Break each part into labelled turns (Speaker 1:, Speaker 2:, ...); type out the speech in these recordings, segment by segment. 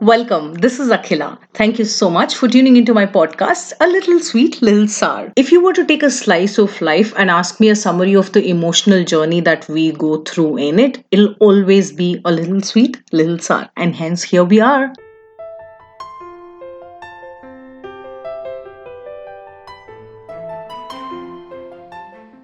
Speaker 1: welcome. This is Akhila. Thank you so much for tuning into my podcast, A Little Sweet, Little Sour. If you were to take a slice of life and ask me a summary of the emotional journey that we go through in it, it'll always be a little sweet, little sour. And hence, here we are.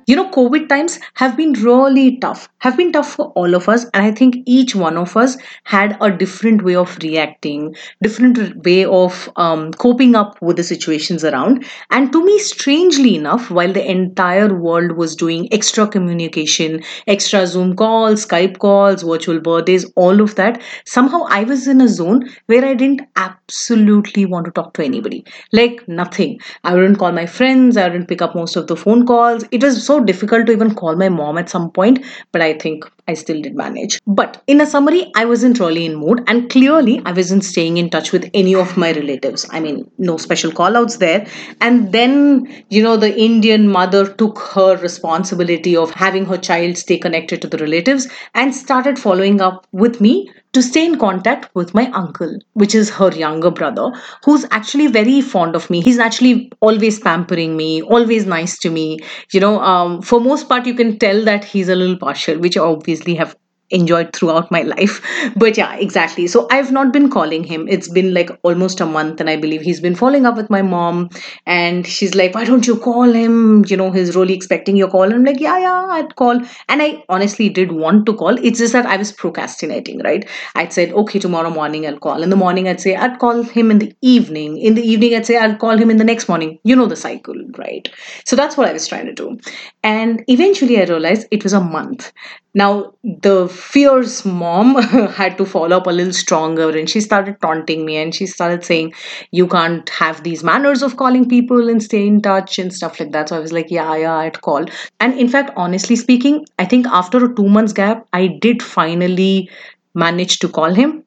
Speaker 1: You know covid times have been really tough have been tough for all of us and i think each one of us had a different way of reacting different way of um, coping up with the situations around. And to me strangely enough while the entire world was doing extra communication extra zoom calls skype calls virtual birthdays all of that somehow i was in a zone where i didn't absolutely want to talk to anybody. Like nothing. I wouldn't call my friends i wouldn't pick up most of the phone calls. It was so difficult to even call my mom at some point, but I think I still did manage. But in a summary, I wasn't really in mood, and clearly, I wasn't staying in touch with any of my relatives. I mean, no special call outs there. And then, you know, the Indian mother took her responsibility of having her child stay connected to the relatives and started following up with me to stay in contact with my uncle, which is her younger brother, who's actually very fond of me. He's actually always pampering me, always nice to me. You know, um, for most part, you can tell that he's a little partial, which I obviously have enjoyed throughout my life. But yeah exactly. So i've not been calling him. It's been like almost a month and i believe he's been following up with my mom and she's like why don't you call him? You know he's really expecting your call. And i'm like yeah yeah i'd call. And i honestly did want to call. It's just that i was procrastinating right? I'd said okay tomorrow morning i'll call. In the morning i'd say i'd call him in the evening. In the evening i'd say i'll call him in the next morning. You know the cycle right? So that's what i was trying to do. And eventually i realized it was a month now, the fierce mom had to follow up a little stronger and she started taunting me and she started saying, You can't have these manners of calling people and stay in touch and stuff like that. So I was like, Yeah, yeah, I'd call. And in fact, honestly speaking, I think after a two months gap, I did finally manage to call him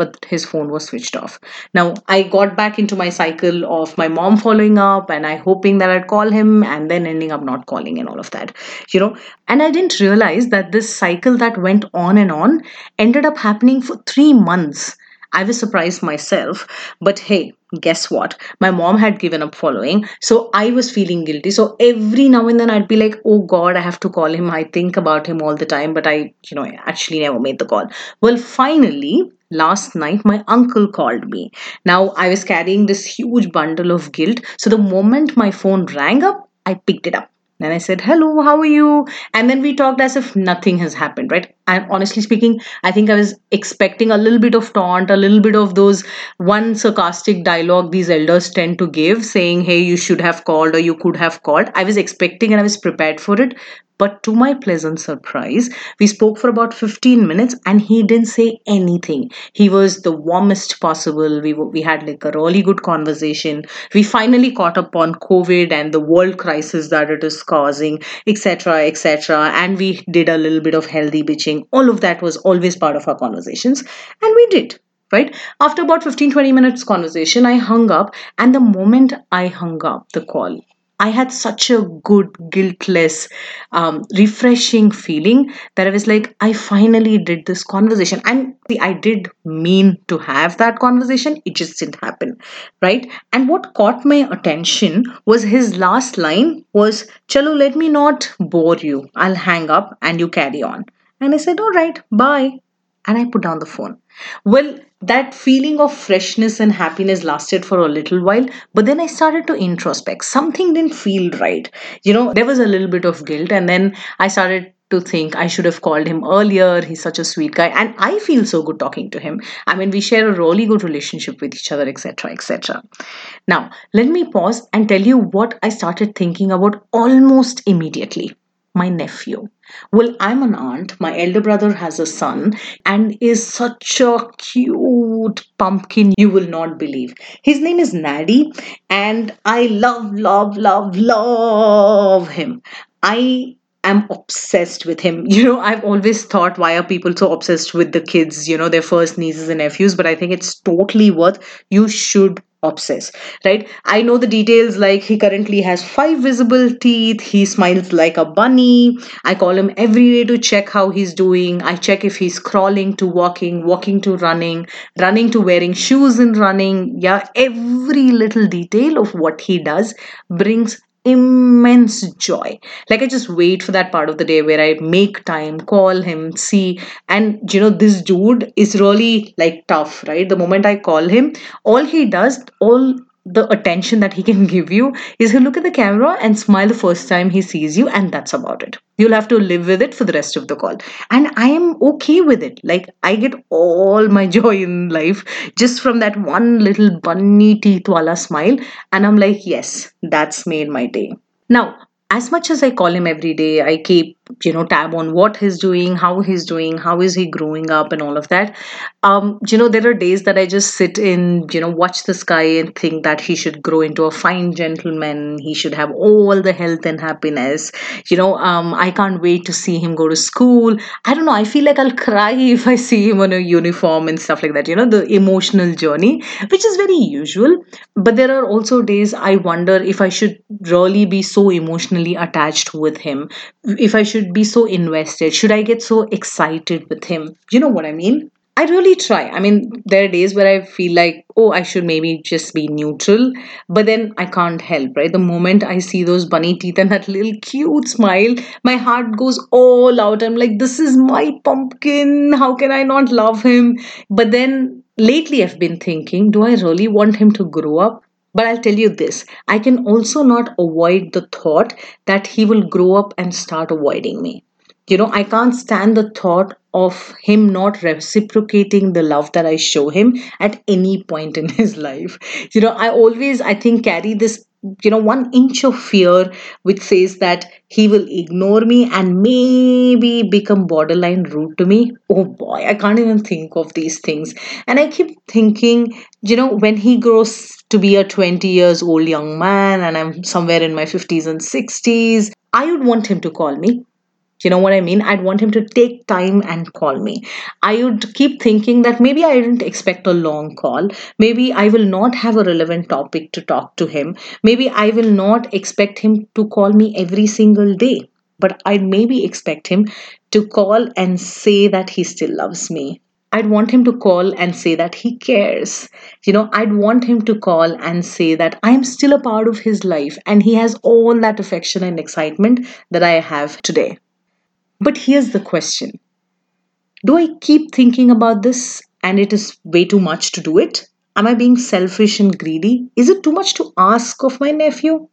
Speaker 1: but his phone was switched off. Now I got back into my cycle of my mom following up and I hoping that I'd call him and then ending up not calling and all of that, you know. And I didn't realize that this cycle that went on and on ended up happening for three months. I was surprised myself, but hey, guess what? My mom had given up following, so I was feeling guilty. So every now and then I'd be like, oh God, I have to call him. I think about him all the time, but I, you know, actually never made the call. Well, finally, last night my uncle called me now i was carrying this huge bundle of guilt so the moment my phone rang up i picked it up and I said, Hello, how are you? And then we talked as if nothing has happened, right? And honestly speaking, I think I was expecting a little bit of taunt, a little bit of those one sarcastic dialogue these elders tend to give, saying, Hey, you should have called or you could have called. I was expecting and I was prepared for it. But to my pleasant surprise, we spoke for about 15 minutes and he didn't say anything. He was the warmest possible. We, we had like a really good conversation. We finally caught up on COVID and the world crisis that it is causing, etc., etc. And we did a little bit of healthy bitching. All of that was always part of our conversations. And we did right after about 15 20 minutes conversation i hung up and the moment i hung up the call I had such a good, guiltless, um, refreshing feeling that I was like, I finally did this conversation. And I did mean to have that conversation, it just didn't happen, right? And what caught my attention was his last line was, Chalo, let me not bore you. I'll hang up and you carry on. And I said, All right, bye. And I put down the phone. Well, that feeling of freshness and happiness lasted for a little while but then i started to introspect something didn't feel right you know there was a little bit of guilt and then i started to think I should have called him earlier. He's such a sweet guy. And I feel so good talking to him. I mean, we share a really good relationship with each other, etc. etc. Now, let me pause and tell you what I started thinking about almost immediately my nephew. Well, I'm an aunt. My elder brother has a son and is such a cute pumpkin you will not believe. His name is Nadi, and I love, love, love, love him. I am obsessed with him. You know, I've always thought why are people so obsessed with the kids, you know, their first nieces and nephews, but I think it's totally worth you should obsess, right? I know the details like he currently has five visible teeth, he smiles like a bunny. I call him every day to check how he's doing. I check if he's crawling to walking, walking to running, running to wearing shoes and running. Yeah, every little detail of what he does brings immense joy. Like I just wait for that part of the day where I make time, call him, see, and you know, this dude is really like tough, right? The moment I call him, all he does, all the attention that he can give you is he'll look at the camera and smile the first time he sees you, and that's about it. You'll have to live with it for the rest of the call. And I am okay with it. Like, I get all my joy in life just from that one little bunny teeth wala smile. And I'm like, yes, that's made my day. Now, as much as I call him every day, I keep you know tab on what he's doing how he's doing how is he growing up and all of that. Um you know there are days that i just sit in you know watch the sky and think that he should grow into a fine gentleman. He should have all the health and happiness. You know um i can't wait to see him go to school. I don't know i feel like i'll cry if i see him on a uniform and stuff like that. You know the emotional journey which is very usual. But there are also days i wonder if i should really be so emotionally attached with him if i should should be so invested? Should I get so excited with him? You know what I mean? I really try. I mean, there are days where I feel like, oh, I should maybe just be neutral, but then I can't help, right? The moment I see those bunny teeth and that little cute smile, my heart goes all out. I'm like, this is my pumpkin. How can I not love him? But then lately I've been thinking, do I really want him to grow up? But I'll tell you this I can also not avoid the thought that he will grow up and start avoiding me. You know, I can't stand the thought of him not reciprocating the love that I show him at any point in his life. You know, I always, I think, carry this you know one inch of fear which says that he will ignore me and maybe become borderline rude to me. Oh boy i can't even think of these things. And i keep thinking you know when he grows to be a 20 years old young man and i'm somewhere in my 50s and 60s i would want him to call me you know what I mean? I'd want him to take time and call me. I would keep thinking that maybe I didn't expect a long call. Maybe I will not have a relevant topic to talk to him. Maybe I will not expect him to call me every single day. But I'd maybe expect him to call and say that he still loves me. I'd want him to call and say that he cares. You know, I'd want him to call and say that I am still a part of his life and he has all that affection and excitement that I have today. But here's the question Do I keep thinking about this and it is way too much to do it? Am I being selfish and greedy? Is it too much to ask of my nephew?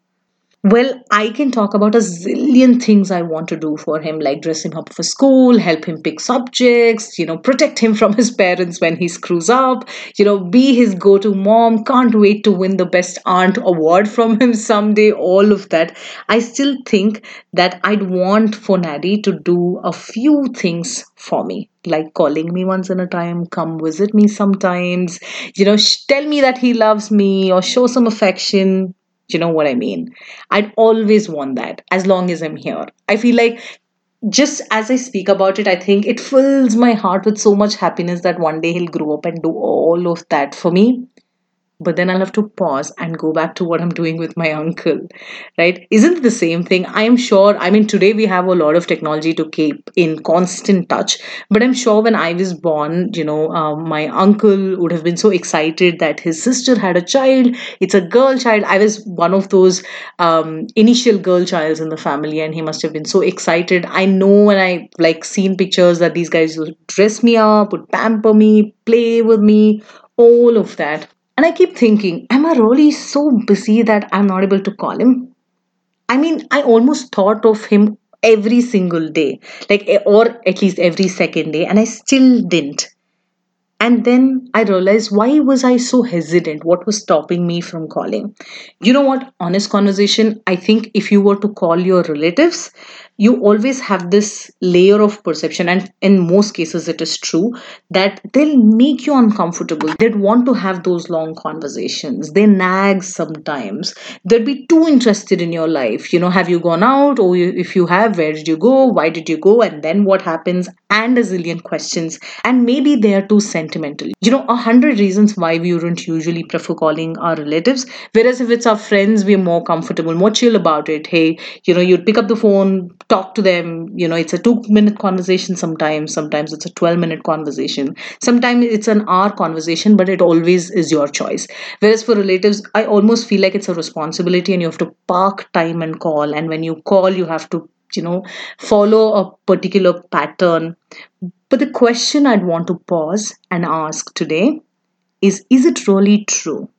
Speaker 1: Well, I can talk about a zillion things I want to do for him, like dress him up for school, help him pick subjects, you know, protect him from his parents when he screws up, you know, be his go to mom, can't wait to win the best aunt award from him someday, all of that. I still think that I'd want for Naddy to do a few things for me like calling me once in a time come visit me sometimes you know tell me that he loves me or show some affection you know what I mean? I'd always want that as long as I'm here. I feel like just as I speak about it, I think it fills my heart with so much happiness that one day he'll grow up and do all of that for me but then I'll have to pause and go back to what I'm doing with my uncle, right? Isn't the same thing? I am sure, I mean, today we have a lot of technology to keep in constant touch, but I'm sure when I was born, you know, um, my uncle would have been so excited that his sister had a child. It's a girl child. I was one of those um, initial girl childs in the family, and he must have been so excited. I know when I like seen pictures that these guys would dress me up, would pamper me, play with me, all of that and I keep thinking, am I really so busy that I'm not able to call him? I mean, I almost thought of him every single day, like, eh, or at least every second day, and I still didn't. And then I realized why was I so hesitant? What was stopping me from calling? You know what? Honest conversation, I think if you were to call your relatives, you always have this layer of perception and in most cases it is true that they'll make you uncomfortable. They'd want to have those long conversations. They nag sometimes. They'd be too interested in your life. You know have you gone out? Oh, or if you have where did you go? Why did you go? And then what happens? And a zillion questions. And maybe they are too sensitive sentimental. You know, a hundred reasons why we wouldn't usually prefer calling our relatives. Whereas if it's our friends, we're more comfortable, more chill about it. Hey, you know, you'd pick up the phone, talk to them. You know, it's a two minute conversation sometimes, sometimes it's a 12 minute conversation, sometimes it's an hour conversation, but it always is your choice. Whereas for relatives, I almost feel like it's a responsibility and you have to park time and call. And when you call, you have to you know follow a particular pattern but the question i'd want to pause and ask today is is it really true?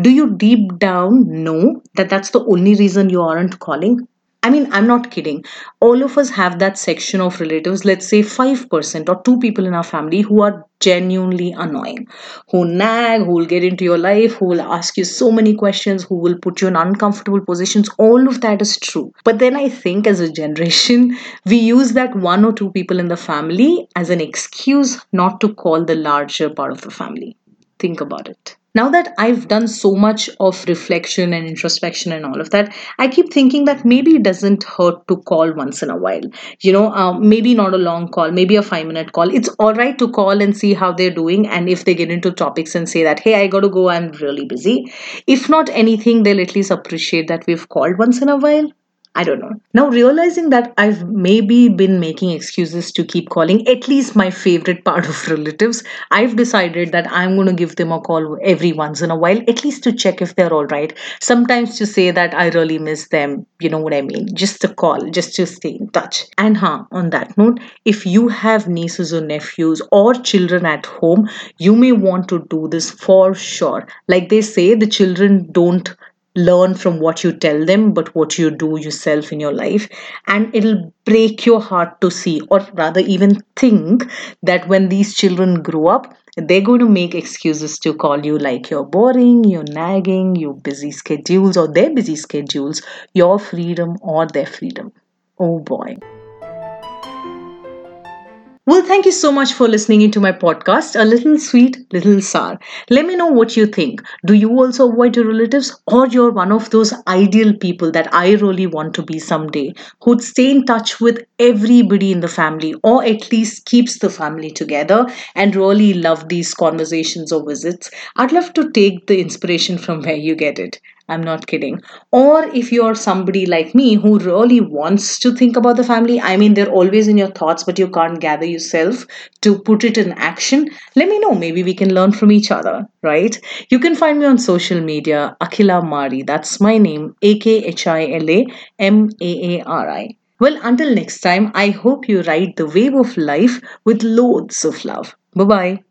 Speaker 1: Do you deep down know that that's the only reason you aren't calling I mean, I'm not kidding. All of us have that section of relatives, let's say 5% or two people in our family who are genuinely annoying, who nag, who will get into your life, who will ask you so many questions, who will put you in uncomfortable positions. All of that is true. But then I think as a generation, we use that one or two people in the family as an excuse not to call the larger part of the family. Think about it now that I've done so much of reflection and introspection and all of that, I keep thinking that maybe it doesn't hurt to call once in a while. You know, um, maybe not a long call, maybe a five minute call. It's all right to call and see how they're doing. And if they get into topics and say that, hey, I got to go, I'm really busy. If not anything, they'll at least appreciate that we've called once in a while. I don't know. Now, realizing that I've maybe been making excuses to keep calling at least my favorite part of relatives, I've decided that I'm going to give them a call every once in a while, at least to check if they're all right. Sometimes to say that I really miss them, you know what I mean? Just a call, just to stay in touch. And huh, on that note, if you have nieces or nephews or children at home, you may want to do this for sure. Like they say, the children don't learn from what you tell them, but what you do yourself in your life. And it'll break your heart to see, or rather, even think that when these children grow up, they're going to make excuses to call you like you're boring, you're nagging, your busy schedules, or their busy schedules, your freedom or their freedom. Oh boy. Well, thank you so much for listening into my podcast, A Little Sweet, Little Sour. Let me know what you think. Do you also avoid your relatives, or you're one of those ideal people that I really want to be someday, who'd stay in touch with everybody in the family, or at least keeps the family together and really love these conversations or visits? I'd love to take the inspiration from where you get it. I'm not kidding. Or if you're somebody like me who really wants to think about the family, I mean, they're always in your thoughts, but you can't gather yourself to put it in action, let me know. Maybe we can learn from each other, right? You can find me on social media, Akhila Maari. That's my name, A K H I L A M A A R I. Well, until next time, I hope you ride the wave of life with loads of love. Bye bye.